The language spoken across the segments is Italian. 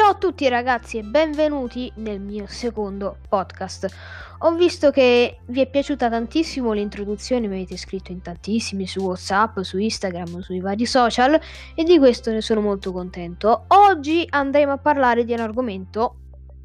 Ciao a tutti ragazzi e benvenuti nel mio secondo podcast. Ho visto che vi è piaciuta tantissimo l'introduzione, mi avete scritto in tantissimi su WhatsApp, su Instagram, sui vari social e di questo ne sono molto contento. Oggi andremo a parlare di un argomento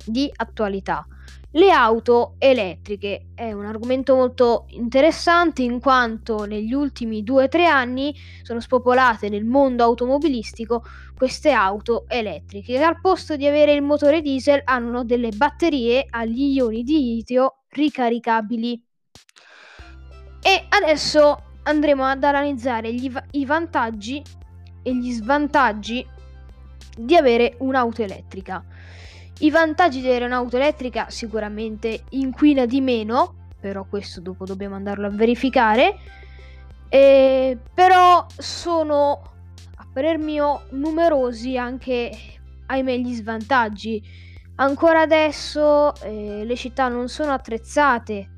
di attualità. Le auto elettriche è un argomento molto interessante in quanto negli ultimi 2-3 anni sono spopolate nel mondo automobilistico queste auto elettriche che al posto di avere il motore diesel hanno delle batterie agli ioni di litio ricaricabili. E adesso andremo ad analizzare gli, i vantaggi e gli svantaggi di avere un'auto elettrica. I vantaggi un'auto elettrica sicuramente inquina di meno, però questo dopo dobbiamo andarlo a verificare. Eh, però sono, a parer mio, numerosi anche, ahimè, gli svantaggi. Ancora adesso eh, le città non sono attrezzate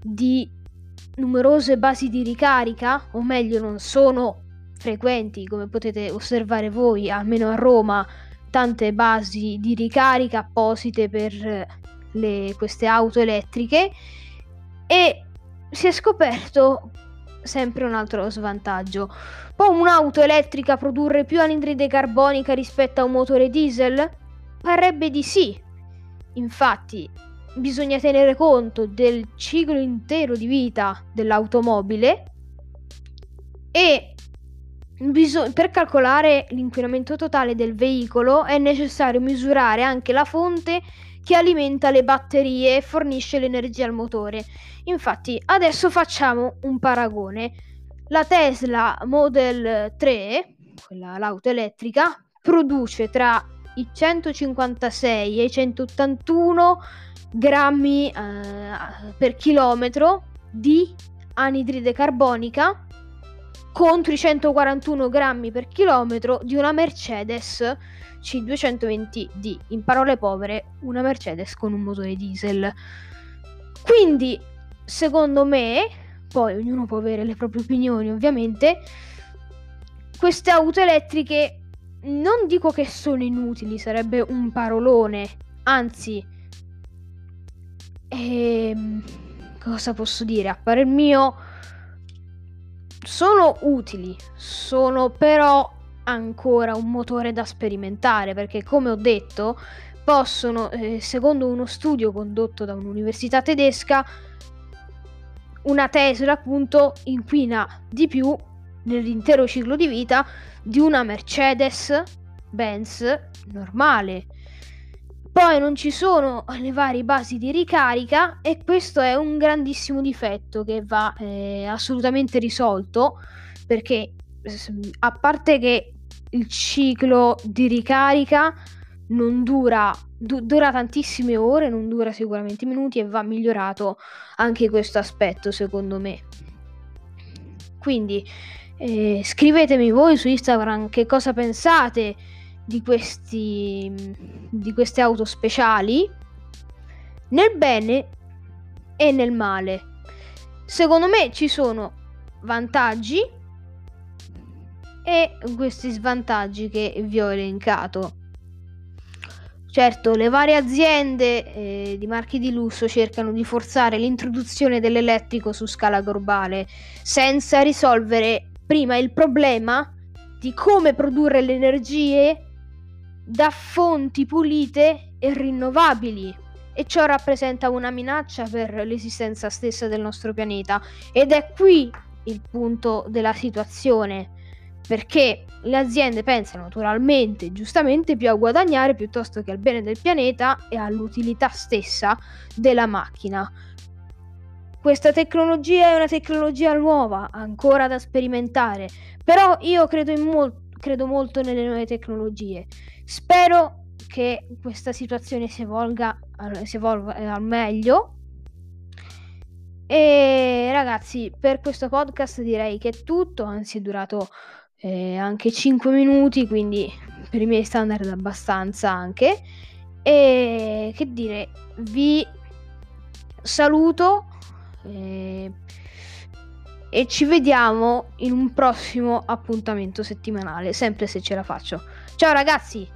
di numerose basi di ricarica, o meglio non sono frequenti, come potete osservare voi, almeno a Roma tante basi di ricarica apposite per le, queste auto elettriche e si è scoperto sempre un altro svantaggio. Può un'auto elettrica produrre più anidride carbonica rispetto a un motore diesel? Parrebbe di sì. Infatti, bisogna tenere conto del ciclo intero di vita dell'automobile e Bisog- per calcolare l'inquinamento totale del veicolo è necessario misurare anche la fonte che alimenta le batterie e fornisce l'energia al motore. Infatti, adesso facciamo un paragone. La Tesla Model 3, quella l'auto elettrica, produce tra i 156 e i 181 grammi eh, per chilometro di anidride carbonica contro i 141 grammi per chilometro di una Mercedes C220D. In parole povere, una Mercedes con un motore diesel. Quindi, secondo me, poi ognuno può avere le proprie opinioni ovviamente, queste auto elettriche non dico che sono inutili, sarebbe un parolone, anzi, ehm, cosa posso dire? A parer mio sono utili, sono però ancora un motore da sperimentare perché come ho detto possono, eh, secondo uno studio condotto da un'università tedesca, una Tesla appunto inquina di più nell'intero ciclo di vita di una Mercedes Benz normale. Poi non ci sono le varie basi di ricarica e questo è un grandissimo difetto che va eh, assolutamente risolto perché a parte che il ciclo di ricarica non dura, du- dura tantissime ore, non dura sicuramente minuti e va migliorato anche questo aspetto secondo me. Quindi eh, scrivetemi voi su Instagram che cosa pensate di, questi, di queste auto speciali nel bene e nel male. Secondo me ci sono vantaggi e questi svantaggi che vi ho elencato. Certo, le varie aziende eh, di marchi di lusso cercano di forzare l'introduzione dell'elettrico su scala globale senza risolvere prima il problema di come produrre le energie da fonti pulite e rinnovabili e ciò rappresenta una minaccia per l'esistenza stessa del nostro pianeta ed è qui il punto della situazione perché le aziende pensano naturalmente, giustamente, più a guadagnare piuttosto che al bene del pianeta e all'utilità stessa della macchina. Questa tecnologia è una tecnologia nuova, ancora da sperimentare, però io credo, mol- credo molto nelle nuove tecnologie Spero che questa situazione si evolga, si evolva al meglio. E ragazzi, per questo podcast direi che è tutto, anzi è durato eh, anche 5 minuti, quindi per i miei standard abbastanza anche. E che dire, vi saluto eh, e ci vediamo in un prossimo appuntamento settimanale, sempre se ce la faccio. Ciao ragazzi!